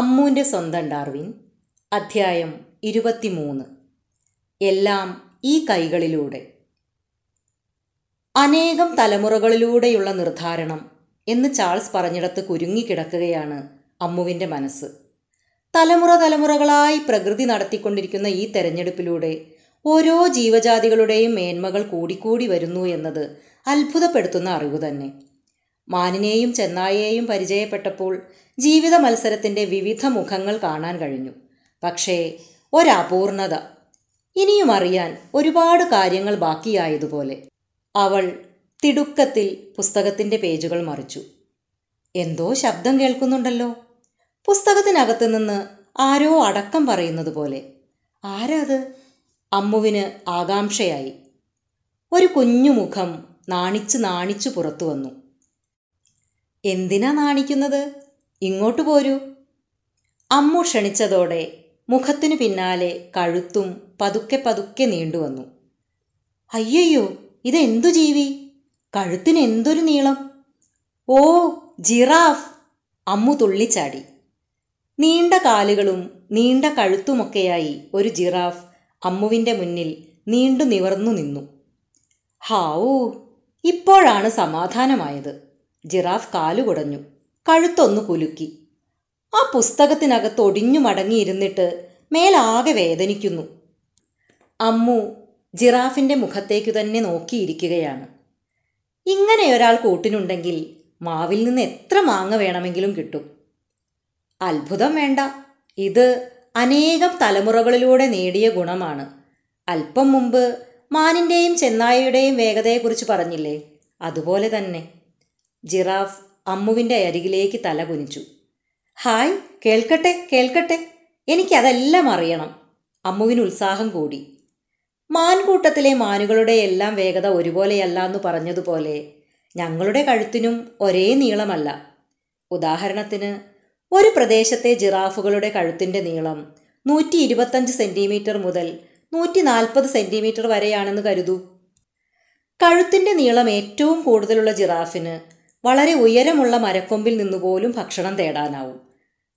അമ്മൂന്റെ സ്വന്തം ഡാർവിൻ അധ്യായം ഇരുപത്തിമൂന്ന്. എല്ലാം ഈ കൈകളിലൂടെ. അനേകം തലമുറകളിലൂടെയുള്ള നിർദ്ധാരണം എന്ന് ചാൾസ് പറഞ്ഞിടത്ത് കുരുങ്ങിക്കിടക്കുകയാണ് അമ്മുവിന്റെ മനസ്സ്. തലമുറ തലമുറകളായി പ്രകൃതി നടത്തിക്കൊണ്ടിരിക്കുന്ന ഈ തെരഞ്ഞെടുപ്പിലൂടെ ഓരോ ജീവജാതികളുടെയും മേന്മകൾ കൂടിക്കൂടി വരുന്നു എന്നത് അത്ഭുതപ്പെടുത്തുന്ന അറിവ് തന്നെ. മാനിനെയും ചെന്നായെയും പരിചയപ്പെട്ടപ്പോൾ ജീവിത മത്സരത്തിന്റെ വിവിധ മുഖങ്ങൾ കാണാൻ കഴിഞ്ഞു. പക്ഷേ ഒരപൂർണത. ഇനിയും അറിയാൻ ഒരുപാട് കാര്യങ്ങൾ ബാക്കിയായതുപോലെ. അവൾ തിടുക്കത്തിൽ പുസ്തകത്തിന്റെ പേജുകൾ മറിച്ചു. എന്തോ ശബ്ദം കേൾക്കുന്നുണ്ടല്ലോ. പുസ്തകത്തിനകത്ത് നിന്ന് ആരോ അടക്കം പറയുന്നത് പോലെ. ആരത് അമ്മുവിന് ആകാംക്ഷയായി. ഒരു കുഞ്ഞുമുഖം നാണിച്ച് നാണിച്ചു പുറത്തു വന്നു. എന്തിനാ നാണിക്കുന്നത്? ഇങ്ങോട്ട് പോരൂ. അമ്മു ക്ഷണിച്ചതോടെ മുഖത്തിനു പിന്നാലെ കഴുത്തും പതുക്കെ പതുക്കെ നീണ്ടുവന്നു അയ്യയ്യോ ഇതെന്തു ജീവി? കഴുത്തിന് എന്തൊരു നീളം? ഓ ജിറാഫ്! അമ്മു തുള്ളിച്ചാടി. നീണ്ട കാലുകളും നീണ്ട കഴുത്തുമൊക്കെയായി ഒരു ജിറാഫ് അമ്മുവിന്റെ മുന്നിൽ നീണ്ടു നിവർന്നു നിന്നു. ഹാവൂ ഇപ്പോഴാണ് സമാധാനമായത്. ജിറാഫ് കാലുകുടഞ്ഞു കഴുത്തൊന്നു കുലുക്കി. ആ പുസ്തകത്തിനകത്ത് ഒടിഞ്ഞു മടങ്ങിയിരുന്നിട്ട് മേലാകെ വേദനിക്കുന്നു. അമ്മു ജിറാഫിന്റെ മുഖത്തേക്കു തന്നെ നോക്കിയിരിക്കുകയാണ്. ഇങ്ങനെ ഒരാൾ കൂട്ടിനുണ്ടെങ്കിൽ മാവിൽ നിന്ന് എത്ര മാങ്ങ വേണമെങ്കിലും കിട്ടും? അത്ഭുതം വേണ്ട. ഇത് അനേകം തലമുറകളിലൂടെ നേടിയ ഗുണമാണ്. അല്പം മുമ്പ് മാനിന്റെയും ചെന്നായയുടെയും വേഗതയെക്കുറിച്ച് പറഞ്ഞില്ലേ? അതുപോലെ തന്നെ. ജിറാഫ് അമ്മുവിന്റെ അരികിലേക്ക് തല കുനിച്ചു. ഹായ് കേൾക്കട്ടെ കേൾക്കട്ടെ. എനിക്കതെല്ലാം അറിയണം. അമ്മുവിന് ഉത്സാഹം കൂടി. മാൻകൂട്ടത്തിലെ മാനുകളുടെ എല്ലാം വേഗത ഒരുപോലെയല്ല എന്ന് പറഞ്ഞതുപോലെ ഞങ്ങളുടെ കഴുത്തിനും ഒരേ നീളമല്ല. ഉദാഹരണത്തിന് ഒരു പ്രദേശത്തെ ജിറാഫുകളുടെ കഴുത്തിന്റെ നീളം നൂറ്റി ഇരുപത്തഞ്ച് സെന്റിമീറ്റർ മുതൽ നൂറ്റി നാൽപ്പത് സെന്റിമീറ്റർ വരെയാണെന്ന് കരുതൂ. കഴുത്തിന്റെ നീളം ഏറ്റവും കൂടുതലുള്ള ജിറാഫിന് വളരെ ഉയരമുള്ള മരക്കൊമ്പിൽ നിന്നുപോലും ഭക്ഷണം തേടാനാവും.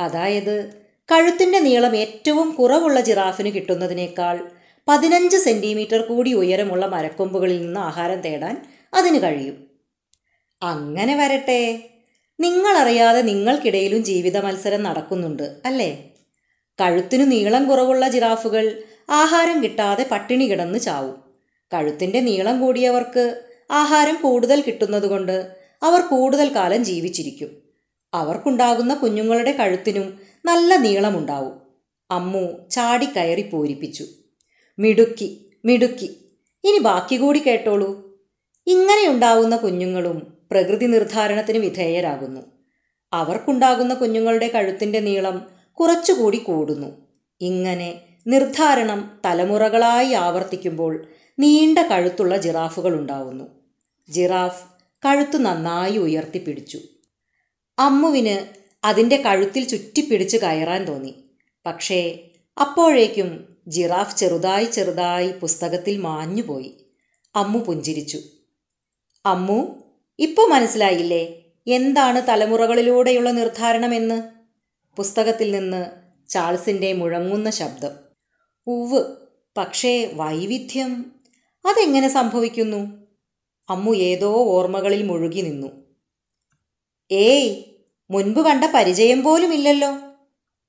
അതായത് കഴുത്തിന്റെ നീളം ഏറ്റവും കുറവുള്ള ജിറാഫിന് കിട്ടുന്നതിനേക്കാൾ പതിനഞ്ച് സെന്റിമീറ്റർ കൂടി ഉയരമുള്ള മരക്കൊമ്പുകളിൽ നിന്ന് ആഹാരം തേടാൻ അതിന് കഴിയും. അങ്ങനെ വരട്ടെ. നിങ്ങളറിയാതെ നിങ്ങൾക്കിടയിലും ജീവിത മത്സരം നടക്കുന്നുണ്ട് അല്ലേ? കഴുത്തിനു നീളം കുറവുള്ള ജിറാഫുകൾ ആഹാരം കിട്ടാതെ പട്ടിണി കിടന്ന് ചാവും. കഴുത്തിന്റെ നീളം കൂടിയവർക്ക് ആഹാരം കൂടുതൽ കിട്ടുന്നതുകൊണ്ട് അവർ കൂടുതൽ കാലം ജീവിച്ചിരിക്കും. അവർക്കുണ്ടാകുന്ന കുഞ്ഞുങ്ങളുടെ കഴുത്തിനും നല്ല നീളമുണ്ടാവും. അമ്മു ചാടിക്കയറി പൂരിപ്പിച്ചു. മിടുക്കി മിടുക്കി. ഇനി ബാക്കി കൂടി കേട്ടോളൂ. ഇങ്ങനെയുണ്ടാവുന്ന കുഞ്ഞുങ്ങളും പ്രകൃതി നിർദ്ധാരണത്തിന് വിധേയരാകുന്നു. അവർക്കുണ്ടാകുന്ന കുഞ്ഞുങ്ങളുടെ കഴുത്തിന്റെ നീളം കുറച്ചുകൂടി കൂടുന്നു. ഇങ്ങനെ നിർദ്ധാരണം തലമുറകളായി ആവർത്തിക്കുമ്പോൾ നീണ്ട കഴുത്തുള്ള ജിറാഫുകൾ ഉണ്ടാവുന്നു. ജിറാഫ് കഴുത്തു നന്നായി ഉയർത്തിപ്പിടിച്ചു. അമ്മുവിന് അതിന്റെ കഴുത്തിൽ ചുറ്റിപ്പിടിച്ച് കയറാൻ തോന്നി. പക്ഷേ അപ്പോഴേക്കും ജിറാഫ് ചെറുതായി ചെറുതായി പുസ്തകത്തിൽ മാഞ്ഞുപോയി. അമ്മു പുഞ്ചിരിച്ചു. അമ്മു ഇപ്പോൾ മനസ്സിലായില്ലേ? എന്താണ് തലമുറകളിലൂടെയുള്ള നിർദ്ധാരണമെന്ന് പുസ്തകത്തിൽ നിന്ന് ചാൾസിന്റെ മുഴങ്ങുന്ന ശബ്ദം. ഉവ് പക്ഷേ വൈവിധ്യം അതെങ്ങനെ സംഭവിക്കുന്നു? അമ്മു ഏതോ ഓർമ്മകളിൽ മുഴുകി നിന്നു. ഏയ് മുൻപ് കണ്ട പരിചയം പോലുമില്ലല്ലോ.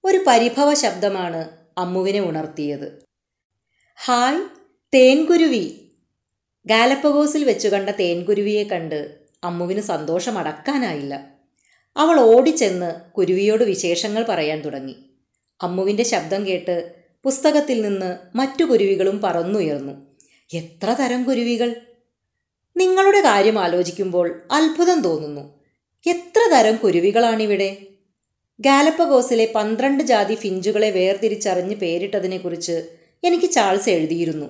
ഒരു പരിഭവ ശബ്ദമാണ് അമ്മുവിനെ ഉണർത്തിയത്. ഹായ് തേൻകുരുവി. ഗാലപ്പഗോസിൽ വെച്ചു കണ്ട തേൻകുരുവിയെ കണ്ട് അമ്മുവിന് സന്തോഷം അടക്കാനായില്ല അവൾ ഓടിച്ചെന്ന് കുരുവിയോട് വിശേഷങ്ങൾ പറയാൻ തുടങ്ങി. അമ്മുവിന്റെ ശബ്ദം കേട്ട് പുസ്തകത്തിൽ നിന്ന് മറ്റു കുരുവികളും പറന്നുയർന്നു. എത്ര തരം കുരുവികൾ? നിങ്ങളുടെ കാര്യം ആലോചിക്കുമ്പോൾ അത്ഭുതം തോന്നുന്നു. എത്ര തരം കുരുവികളാണിവിടെ? ഗാലപ്പഗോസിലെ പന്ത്രണ്ട് ജാതി ഫിഞ്ചുകളെ വേർതിരിച്ചറിഞ്ഞ് പേരിട്ടതിനെക്കുറിച്ച് എനിക്ക് ചാൾസ് എഴുതിയിരുന്നു.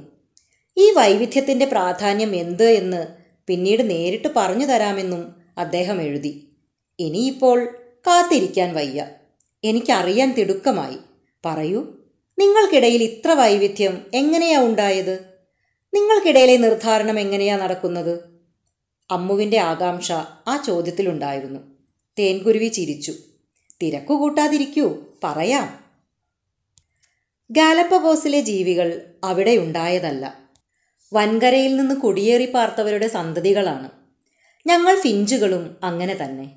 ഈ വൈവിധ്യത്തിന്റെ പ്രാധാന്യം എന്ത് എന്ന് പിന്നീട് നേരിട്ട് പറഞ്ഞു തരാമെന്നും അദ്ദേഹം എഴുതി. ഇനിയിപ്പോൾ കാത്തിരിക്കാൻ വയ്യ. എനിക്കറിയാൻ തിടുക്കമായി. പറയൂ നിങ്ങൾക്കിടയിൽ ഇത്ര വൈവിധ്യം എങ്ങനെയാ ഉണ്ടായത്? നിങ്ങൾക്കിടയിലെ നിർദ്ധാരണം എങ്ങനെയാ നടക്കുന്നത്? അമ്മുവിന്റെ ആകാംക്ഷ ആ ചോദ്യത്തിലുണ്ടായിരുന്നു. തേൻകുരുവി ചിരിച്ചു. തിരക്കു കൂട്ടാതിരിക്കൂ പറയാം. ഗാലപ്പഗോസിലെ ജീവികൾ അവിടെ ഉണ്ടായതല്ല. വൻകരയിൽ നിന്ന് കുടിയേറി പാർത്തവരുടെ സന്തതികളാണ്. ഞങ്ങൾ ഫിഞ്ചുകളും അങ്ങനെ തന്നെ.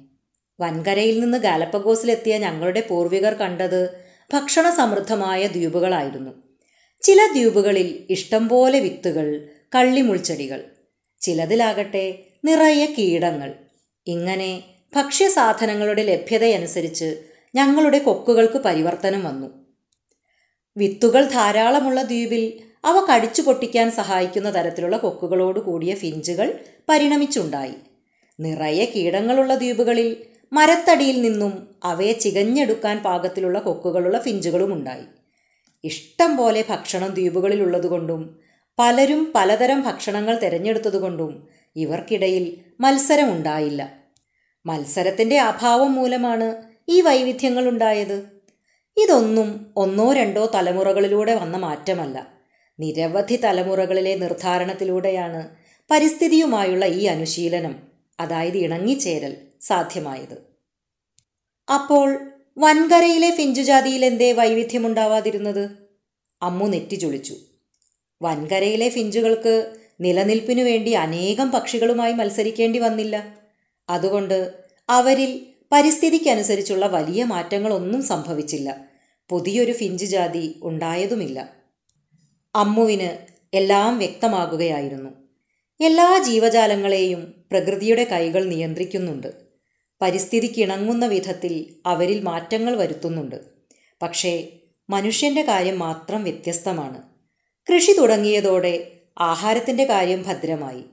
വൻകരയിൽ നിന്ന് ഗാലപ്പഗോസിലെത്തിയ ഞങ്ങളുടെ പൂർവികർ കണ്ടത് ഭക്ഷണ സമൃദ്ധമായ ദ്വീപുകളായിരുന്നു. ചില ദ്വീപുകളിൽ ഇഷ്ടംപോലെ വിത്തുകൾ കള്ളിമുൾച്ചെടികൾ. ചിലതിലാകട്ടെ നിറയെ കീടങ്ങൾ. ഇങ്ങനെ ഭക്ഷ്യസാധനങ്ങളുടെ ലഭ്യതയനുസരിച്ച് ഞങ്ങളുടെ കൊക്കുകൾക്ക് പരിവർത്തനം വന്നു. വിത്തുകൾ ധാരാളമുള്ള ദ്വീപിൽ അവ കടിച്ചു പൊട്ടിക്കാൻ സഹായിക്കുന്ന തരത്തിലുള്ള കൊക്കുകളോട് കൂടിയ ഫിഞ്ചുകൾ പരിണമിച്ചുണ്ടായി. നിറയെ കീടങ്ങളുള്ള ദ്വീപുകളിൽ മരത്തടിയിൽ നിന്നും അവയെ ചികഞ്ഞെടുക്കാൻ പാകത്തിലുള്ള കൊക്കുകളുള്ള ഫിഞ്ചുകളും ഉണ്ടായി ഇഷ്ടം പോലെ ഭക്ഷണം ദ്വീപുകളിലുള്ളതുകൊണ്ടും പലരും പലതരം ഭക്ഷണങ്ങൾ തിരഞ്ഞെടുത്തതുകൊണ്ടും ഇവർക്കിടയിൽ മത്സരമുണ്ടായില്ല. മത്സരത്തിന്റെ അഭാവം മൂലമാണ് ഈ വൈവിധ്യങ്ങൾ ഉണ്ടായത് ഇതൊന്നും ഒന്നോ രണ്ടോ തലമുറകളിലൂടെ വന്ന മാറ്റമല്ല. നിരവധി തലമുറകളിലെ നിർദ്ധാരണത്തിലൂടെയാണ് പരിസ്ഥിതിയുമായുള്ള ഈ അനുശീലനം അതായത് ഇണങ്ങിച്ചേരൽ സാധ്യമായത്. അപ്പോൾ വൻകരയിലെ ഫിഞ്ചുജാതിയിൽ എന്തേ വൈവിധ്യമുണ്ടാവാതിരുന്നത്? അമ്മു നെറ്റി ചൊളിച്ചു വൻകരയിലെ ഫിഞ്ചുകൾക്ക് നിലനിൽപ്പിനു വേണ്ടി അനേകം പക്ഷികളുമായി മത്സരിക്കേണ്ടി വന്നില്ല. അതുകൊണ്ട് അവരിൽ പരിസ്ഥിതിക്കനുസരിച്ചുള്ള വലിയ മാറ്റങ്ങളൊന്നും സംഭവിച്ചില്ല. പുതിയൊരു ഫിഞ്ച് ജാതി ഉണ്ടായതുമില്ല. അമ്മുവിന് എല്ലാം വ്യക്തമാകുകയായിരുന്നു. എല്ലാ ജീവജാലങ്ങളെയും പ്രകൃതിയുടെ കൈകൾ നിയന്ത്രിക്കുന്നുണ്ട്. പരിസ്ഥിതിക്കിണങ്ങുന്ന വിധത്തിൽ അവരിൽ മാറ്റങ്ങൾ വരുത്തുന്നുണ്ട്. പക്ഷേ മനുഷ്യന്റെ കാര്യം മാത്രം വ്യത്യസ്തമാണ്. കൃഷി തുടങ്ങിയതോടെ ആഹാരത്തിന്റെ കാര്യം ഭദ്രമായി.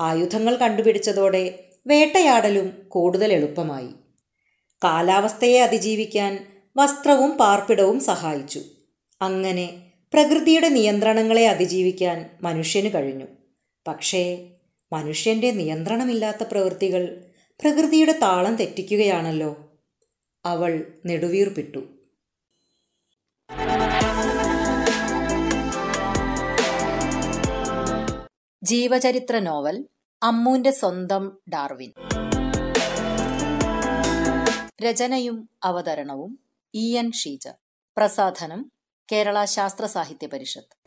ആയുധങ്ങൾ കണ്ടുപിടിച്ചതോടെ വേട്ടയാടലും കൂടുതൽ എളുപ്പമായി. കാലാവസ്ഥയെ അതിജീവിക്കാൻ വസ്ത്രവും പാർപ്പിടവും സഹായിച്ചു. അങ്ങനെ പ്രകൃതിയുടെ നിയന്ത്രണങ്ങളെ അതിജീവിക്കാൻ മനുഷ്യന് കഴിഞ്ഞു. പക്ഷേ മനുഷ്യന്റെ നിയന്ത്രണമില്ലാത്ത പ്രവൃത്തികൾ പ്രകൃതിയുടെ താളം തെറ്റിക്കുകയാണല്ലോ. അവൾ നെടുവീർപ്പിട്ടു. ജീവചരിത്ര നോവൽ അമ്മൂന്റെ സ്വന്തം ഡാർവിൻ. രചനയും അവതരണവും ഇ എൻ ഷീജ. പ്രസാധനം കേരള ശാസ്ത്ര സാഹിത്യ പരിഷത്ത്.